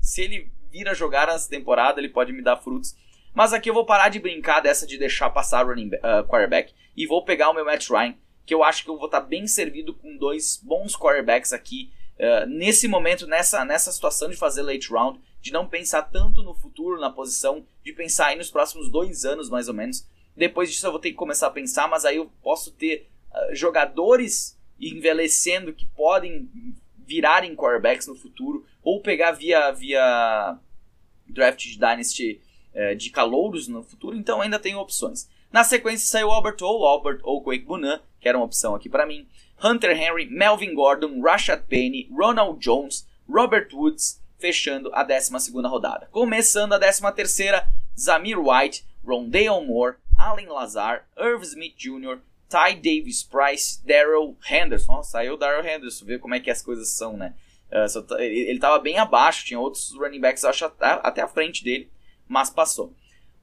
se ele vir a jogar nessa temporada, ele pode me dar frutos. Mas aqui eu vou parar de brincar dessa de deixar passar running, uh, quarterback e vou pegar o meu Matt Ryan, que eu acho que eu vou estar bem servido com dois bons quarterbacks aqui uh, nesse momento, nessa, nessa situação de fazer late round, de não pensar tanto no futuro, na posição, de pensar aí nos próximos dois anos mais ou menos. Depois disso eu vou ter que começar a pensar, mas aí eu posso ter uh, jogadores envelhecendo que podem virar em quarterbacks no futuro, ou pegar via, via draft de Dynasty é, de calouros no futuro, então ainda tem opções. Na sequência saiu Albert O, Albert ou Quake Bunan, que era uma opção aqui para mim, Hunter Henry, Melvin Gordon, Rashad Penny, Ronald Jones, Robert Woods, fechando a 12 rodada. Começando a 13 Zamir White, Rondale Moore, Allen Lazar, Irv Smith Jr., Ty Davis Price, Daryl Henderson. Nossa, saiu o Daryl Henderson, ver como é que as coisas são, né? Uh, ele estava bem abaixo, tinha outros running backs, acho, até, até a frente dele, mas passou.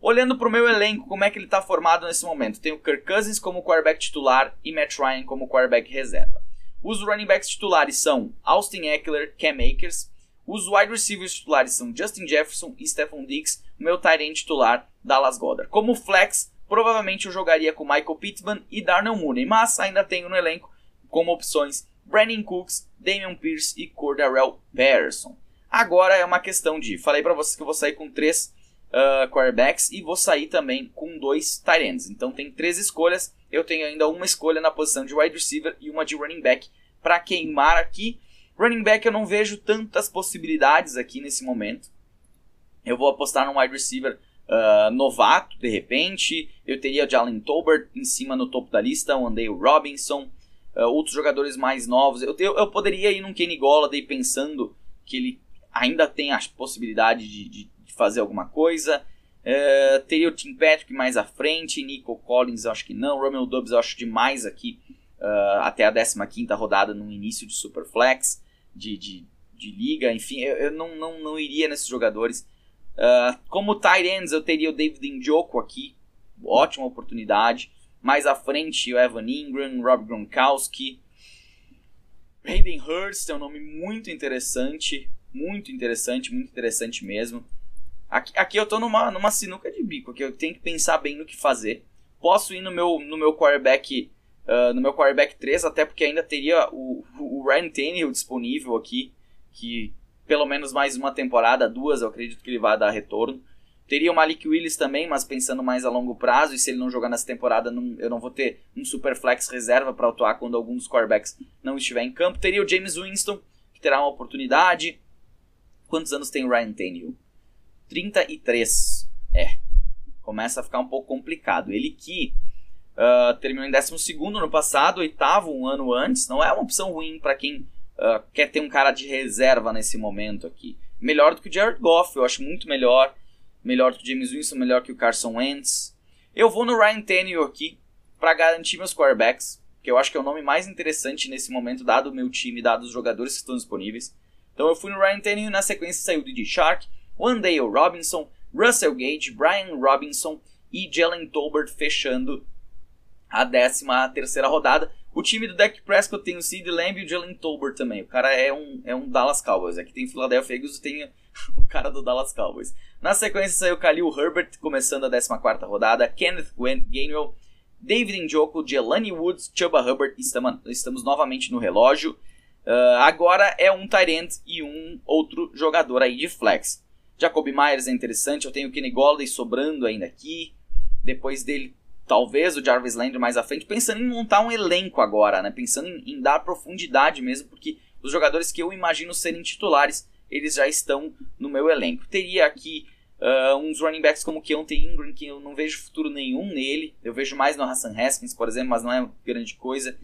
Olhando para o meu elenco, como é que ele está formado nesse momento? Tenho Kirk Cousins como quarterback titular e Matt Ryan como quarterback reserva. Os running backs titulares são Austin Eckler, Cam Akers. Os wide receivers titulares são Justin Jefferson e Stephon Diggs. O meu tight end titular, Dallas Goddard. Como flex, provavelmente eu jogaria com Michael Pittman e Darnell Mooney, mas ainda tenho no elenco como opções Brandon Cooks, Damian Pierce e Cordarrelle Patterson. Agora é uma questão de, falei para vocês que eu vou sair com três uh, quarterbacks e vou sair também com dois tight ends. Então tem três escolhas, eu tenho ainda uma escolha na posição de wide receiver e uma de running back para queimar aqui. Running back eu não vejo tantas possibilidades aqui nesse momento. Eu vou apostar num wide receiver uh, novato, de repente. Eu teria o Jalen Tolbert em cima no topo da lista, o Andale Robinson, uh, outros jogadores mais novos. Eu, eu, eu, poderia ir num Kenny Golladay pensando que ele ainda tem a possibilidade de, de, de fazer alguma coisa. Uh, teria o Tim Patrick mais à frente, Nico Collins acho que não, Romeo Dobbs acho demais aqui uh, até a 15ª rodada no início de Superflex, de, de, de liga, enfim, eu, eu, não, não, não iria nesses jogadores. Uh, como tight ends eu teria o David Njoku aqui, ótima oportunidade. Mais à frente, o Evan Ingram, Rob Gronkowski. Hayden Hurst é um nome muito interessante. Muito interessante, muito interessante mesmo. Aqui, aqui eu tô numa, numa sinuca de bico, que eu tenho que pensar bem no que fazer. Posso ir no meu, no meu quarterback uh, no meu quarterback 3, até porque ainda teria o, o Ryan Tannehill disponível aqui, que pelo menos mais uma temporada, duas, eu acredito que ele vai dar retorno. Teria o Malik Willis também, mas pensando mais a longo prazo, e se ele não jogar nessa temporada, não, eu não vou ter um super flex reserva para atuar quando algum dos quarterbacks não estiver em campo. Teria o James Winston, que terá uma oportunidade. Quantos anos tem o Ryan Tannehill? 33. É, começa a ficar um pouco complicado. Ele que uh, terminou em 12 no passado, oitavo um ano antes, não é uma opção ruim para quem uh, quer ter um cara de reserva nesse momento aqui. Melhor do que o Jared Goff, eu acho muito melhor melhor que o James Winston, melhor que o Carson Wentz. Eu vou no Ryan Tannehill aqui para garantir meus quarterbacks, que eu acho que é o nome mais interessante nesse momento, dado o meu time, dado os jogadores que estão disponíveis. Então eu fui no Ryan Tannehill, na sequência saiu o DJ Shark, Wandale Robinson, Russell Gage, Brian Robinson e Jalen Tolbert fechando a 13 terceira rodada. O time do Dak Prescott tem o Sid Lamb e o Jalen Tolbert também. O cara é um, é um Dallas Cowboys. Aqui tem Philadelphia Eagles e tem o cara do Dallas Cowboys. Na sequência saiu Khalil Herbert, começando a 14 rodada, Kenneth Gainwell, David Njoku, Jelani Woods, Chuba Hubbard, estamos, estamos novamente no relógio. Uh, agora é um Tyrant e um outro jogador aí de flex. Jacoby Myers é interessante, eu tenho o Kenny Golladay sobrando ainda aqui. Depois dele, talvez o Jarvis Landry mais à frente, pensando em montar um elenco agora, né? Pensando em, em dar profundidade mesmo, porque os jogadores que eu imagino serem titulares eles já estão no meu elenco. Teria aqui uh, uns running backs como Keontae Ingram, que eu não vejo futuro nenhum nele. Eu vejo mais no Hassan Haskins, por exemplo, mas não é grande coisa.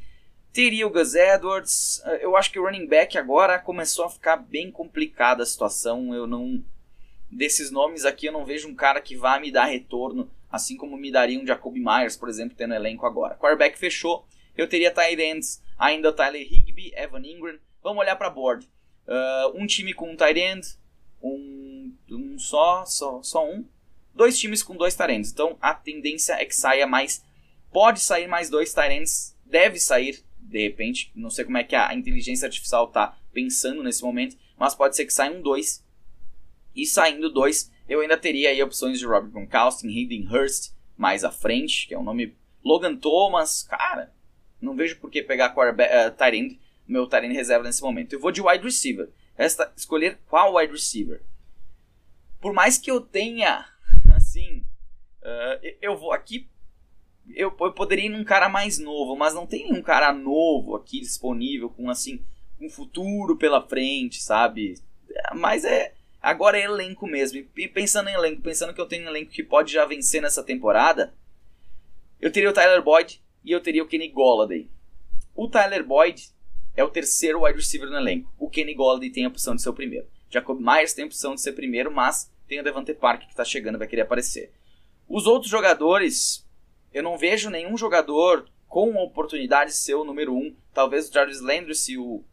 Teria o Gus Edwards. Eu acho que o running back agora começou a ficar bem complicada a situação. Eu não. Desses nomes aqui, eu não vejo um cara que vá me dar retorno, assim como me daria um Jacoby Myers, por exemplo, tendo elenco agora. Quarterback fechou. Eu teria tight ends, ainda Tyler Higby, Evan Ingram. Vamos olhar para board. Uh, um time com um tight end, um, um só, só, só um. Dois times com dois tight ends. Então a tendência é que saia mais. Pode sair mais dois tight ends. Deve sair de repente. Não sei como é que a inteligência artificial está pensando nesse momento, mas pode ser que saiam dois. E saindo dois, eu ainda teria aí opções de Robert Gronkowski, Hayden Hurst mais à frente, que é um nome Logan Thomas, cara, não vejo por que pegar uh, Tyrande, meu Tyrande reserva nesse momento. Eu vou de wide receiver. Esta escolher qual wide receiver. Por mais que eu tenha, assim, uh, eu vou aqui eu, eu poderia ir num cara mais novo, mas não tem nenhum cara novo aqui disponível com assim um futuro pela frente, sabe? Mas é agora é elenco mesmo. E pensando em elenco, pensando que eu tenho um elenco que pode já vencer nessa temporada, eu teria o Tyler Boyd e eu teria o Kenny Golladay. O Tyler Boyd é o terceiro wide receiver no elenco. O Kenny Golladay tem a opção de ser o primeiro. Jacob Myers tem a opção de ser primeiro, mas tem o Devante Park que está chegando vai querer aparecer. Os outros jogadores eu não vejo nenhum jogador com oportunidade de ser o número um. Talvez o Jarvis Landry, se o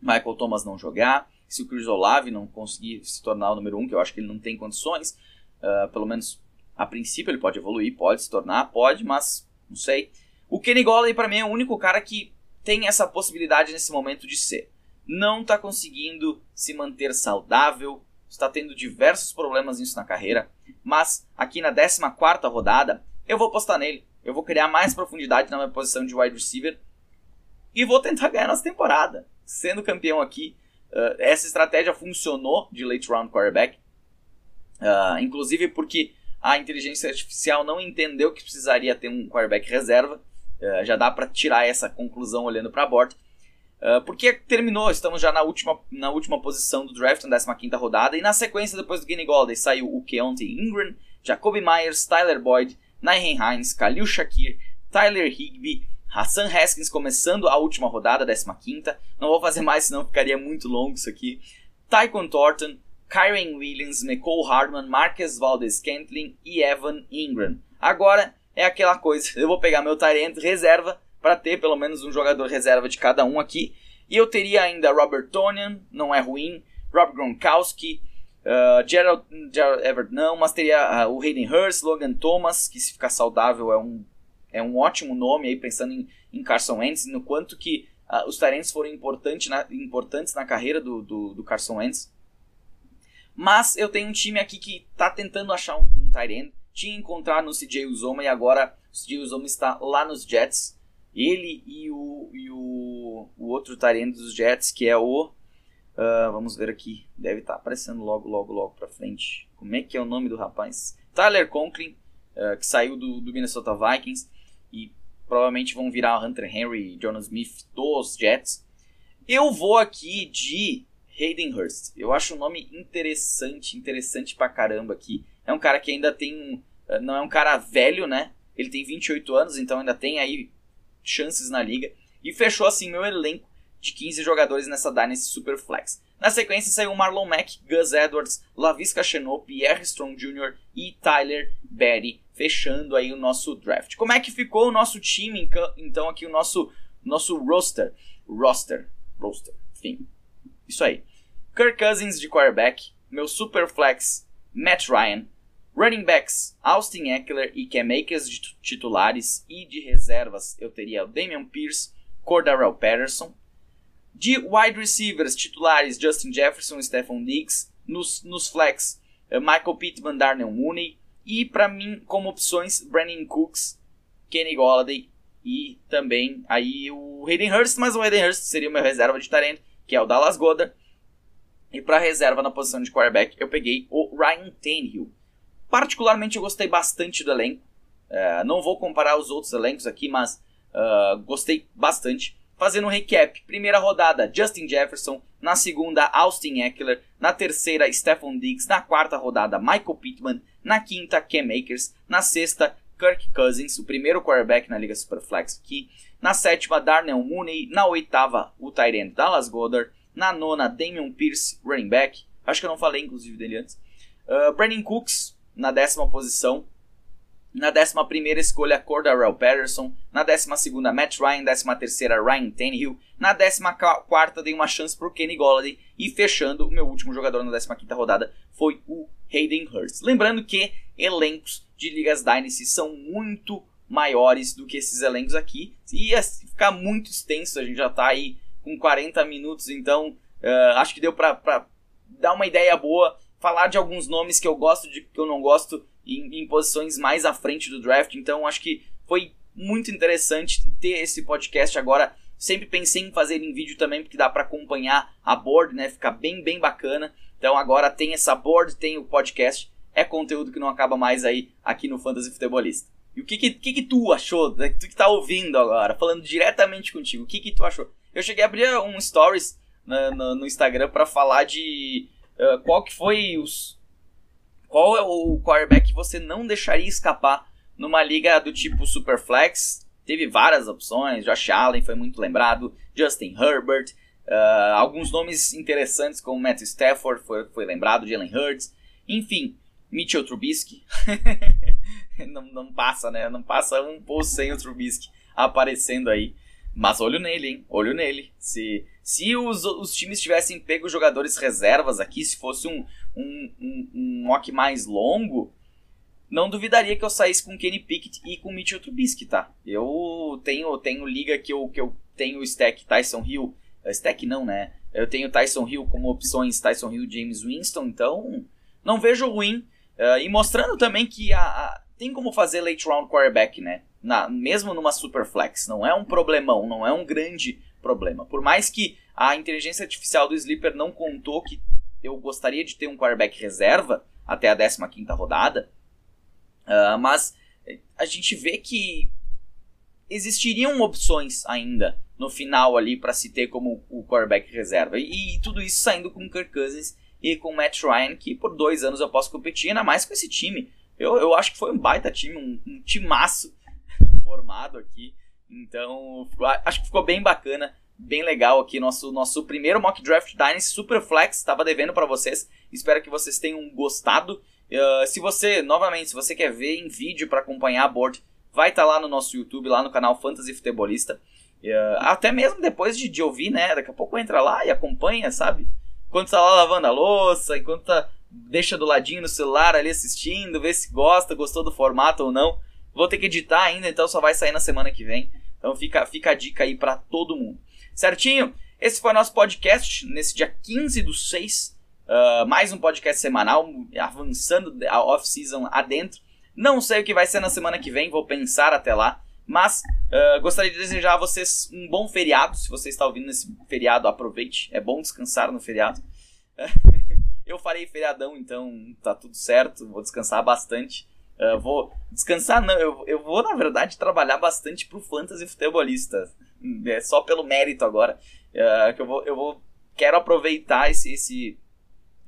Michael Thomas não jogar, se o Chris Olave não conseguir se tornar o número um, que eu acho que ele não tem condições, uh, pelo menos a princípio ele pode evoluir, pode se tornar, pode, mas não sei. O Kenny Golladay para mim é o único cara que tem essa possibilidade nesse momento de ser. Não está conseguindo se manter saudável, está tendo diversos problemas nisso na carreira, mas aqui na 14 quarta rodada eu vou apostar nele. Eu vou criar mais profundidade na minha posição de wide receiver e vou tentar ganhar nessa temporada. Sendo campeão aqui, uh, essa estratégia funcionou de late round quarterback, uh, inclusive porque a inteligência artificial não entendeu que precisaria ter um quarterback reserva. Uh, já dá para tirar essa conclusão olhando para a borda. Uh, porque terminou, estamos já na última, na última posição do draft, na 15 rodada, e na sequência, depois do Guinea Gold, saiu o Keontae Ingram, Jacoby Myers, Tyler Boyd, Nyhen Hines, Khalil Shakir, Tyler Higby, Hassan Haskins começando a última rodada, 15 Não vou fazer mais, senão ficaria muito longo isso aqui. Tyquan Thornton, Kyren Williams, Nicole Hardman, Marcus Valdez Scantling e Evan Ingram. Agora é aquela coisa, eu vou pegar meu Tyrant reserva para ter pelo menos um jogador reserva de cada um aqui. E eu teria ainda Robert Tonian, não é ruim, Rob Gronkowski, Uh, Gerald, Gerald Everett não, mas teria uh, o Hayden Hurst, Logan Thomas, que se ficar saudável é um, é um ótimo nome aí, pensando em, em Carson Wentz, no quanto que uh, os Tyrants foram importante na, importantes na carreira do, do, do, Carson Wentz. Mas eu tenho um time aqui que está tentando achar um, um Tyrant, tinha encontrado no CJ Uzoma e agora o CJ Uzoma está lá nos Jets. Ele e o, e o, o outro Tyrant dos Jets, que é o Uh, vamos ver aqui. Deve estar tá aparecendo logo, logo, logo pra frente. Como é que é o nome do rapaz? Tyler Conklin, uh, que saiu do, do, Minnesota Vikings. E provavelmente vão virar Hunter Henry e Jonas Smith dos Jets. Eu vou aqui de Hayden Hurst. Eu acho um nome interessante, interessante pra caramba aqui. É um cara que ainda tem. Uh, não é um cara velho, né? Ele tem 28 anos, então ainda tem aí chances na liga. E fechou assim meu elenco de 15 jogadores nessa Dynasty Superflex. Na sequência saiu Marlon Mack, Gus Edwards, Lavisca Chenot, Pierre Strong Jr. e Tyler Berry, fechando aí o nosso draft. Como é que ficou o nosso time, então, aqui o nosso, nosso roster? Roster, roster, enfim, isso aí. Kirk Cousins de quarterback, meu Superflex, Matt Ryan, running backs, Austin Eckler e Cam Akers de titulares e de reservas eu teria o Damian Pierce, Cordarrelle Patterson, de wide receivers titulares, Justin Jefferson, Stephon Diggs. Nos, nos flex, eh, Michael Pittman, Darnell Mooney. E para mim, como opções, Brandon Cooks, Kenny Golladay e também aí o Hayden Hurst, mas o Hayden Hurst seria meu reserva de talento, que é o Dallas Goddard. E para reserva na posição de quarterback, eu peguei o Ryan Tannehill. Particularmente eu gostei bastante do elenco. Uh, não vou comparar os outros elencos aqui, mas uh, gostei bastante. Fazendo um recap, primeira rodada, Justin Jefferson, na segunda, Austin Eckler, na terceira, Stephon Diggs, na quarta rodada, Michael Pittman, na quinta, Cam Akers, na sexta, Kirk Cousins, o primeiro quarterback na Liga Superflex aqui. Na sétima, Darnell Mooney. Na oitava, o Tyrant Dallas Goddard. Na nona, Damian Pierce, running back. Acho que eu não falei, inclusive, dele antes. Uh, Brandon Cooks, na décima posição. Na décima primeira escolha, Cordarrelle Patterson. Na décima segunda, Matt Ryan. Décima terceira, Ryan Tannehill. Na décima quarta, dei uma chance pro Kenny Golladay. E fechando, o meu último jogador na décima quinta rodada foi o Hayden Hurst. Lembrando que elencos de Ligas Dynasty são muito maiores do que esses elencos aqui. Ia ficar muito extenso, a gente já está aí com 40 minutos, então uh, acho que deu para dar uma ideia boa, falar de alguns nomes que eu gosto, de que eu não gosto, em, em posições mais à frente do draft, então acho que foi muito interessante ter esse podcast agora. Sempre pensei em fazer em vídeo também, porque dá para acompanhar a board, né? Fica bem, bem bacana. Então agora tem essa board, tem o podcast. É conteúdo que não acaba mais aí aqui no Fantasy Futebolista. E o que que, que, que tu achou? Né? Tu que tá ouvindo agora, falando diretamente contigo, o que que tu achou? Eu cheguei a abrir um stories no, no, no Instagram para falar de uh, qual que foi os... Qual é o quarterback que você não deixaria escapar numa liga do tipo Superflex? Teve várias opções, Josh Allen foi muito lembrado, Justin Herbert, uh, alguns nomes interessantes como Matt Stafford foi, foi lembrado, Jalen Hurts, enfim, Mitchell Trubisky. não, não passa, né? Não passa um post sem o Trubisky aparecendo aí. Mas olho nele, hein? Olho nele. Se, se os, os times tivessem pego jogadores reservas aqui, se fosse um, um, um, um mock mais longo, não duvidaria que eu saísse com Kenny Pickett e com Mitchell Trubisky, tá? Eu tenho, tenho liga que eu, que eu tenho stack Tyson Hill. Eh, stack não, né? Eu tenho Tyson Hill como opções, Tyson Hill James Winston, então não vejo ruim. Uh, e mostrando também que a, a, tem como fazer late round quarterback, né? Na, mesmo numa super flex. Não é um problemão, não é um grande problema. Por mais que a inteligência artificial do Sleeper não contou que eu gostaria de ter um quarterback reserva até a 15 rodada, uh, mas a gente vê que existiriam opções ainda no final ali para se ter como o quarterback reserva. E, e, tudo isso saindo com Kirk Cousins e com Matt Ryan, que por dois anos eu posso competir, ainda mais com esse time. Eu, eu acho que foi um baita time, um, um timaço formado aqui. Então, acho que ficou bem bacana, bem legal aqui. Nosso, nosso primeiro Mock Draft Dynasty Super Flex, estava devendo para vocês. Espero que vocês tenham gostado. Uh, se você, novamente, se você quer ver em vídeo para acompanhar a board, vai estar tá lá no nosso YouTube, lá no canal Fantasy Futebolista. Uh, até mesmo depois de, de ouvir, né? Daqui a pouco entra lá e acompanha, sabe? Enquanto tá lá lavando a louça, enquanto tá, deixa do ladinho no celular ali assistindo, vê se gosta, gostou do formato ou não. Vou ter que editar ainda, então só vai sair na semana que vem. Então fica, fica a dica aí para todo mundo. Certinho? Esse foi nosso podcast nesse dia 15 do 6. Uh, ah, mais um podcast semanal, avançando a off-season adentro. Não sei o que vai ser na semana que vem, vou pensar até lá. Mas uh, gostaria de desejar a vocês um bom feriado. Se você está ouvindo nesse feriado, aproveite. É bom descansar no feriado. eu farei feriadão, então tá tudo certo. Vou descansar bastante. Uh, vou descansar, não. Eu, eu vou, na verdade, trabalhar bastante pro fantasy futebolista. É só pelo mérito agora. Uh, que eu vou, eu vou. Quero aproveitar esse, esse,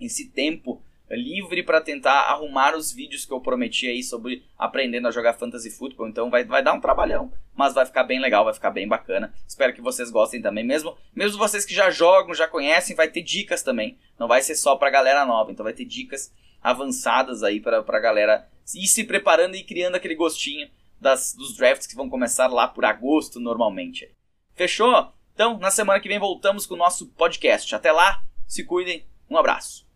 esse tempo livre para tentar arrumar os vídeos que eu prometi aí sobre aprendendo a jogar fantasy football. Então vai, vai dar um trabalhão, mas vai ficar bem legal, vai ficar bem bacana. Espero que vocês gostem também, mesmo mesmo vocês que já jogam, já conhecem, vai ter dicas também. Não vai ser só para galera nova, então vai ter dicas avançadas aí para pra galera ir se preparando e criando aquele gostinho das, dos drafts que vão começar lá por agosto normalmente. Fechou? Então, na semana que vem voltamos com o nosso podcast. Até lá, se cuidem, um abraço.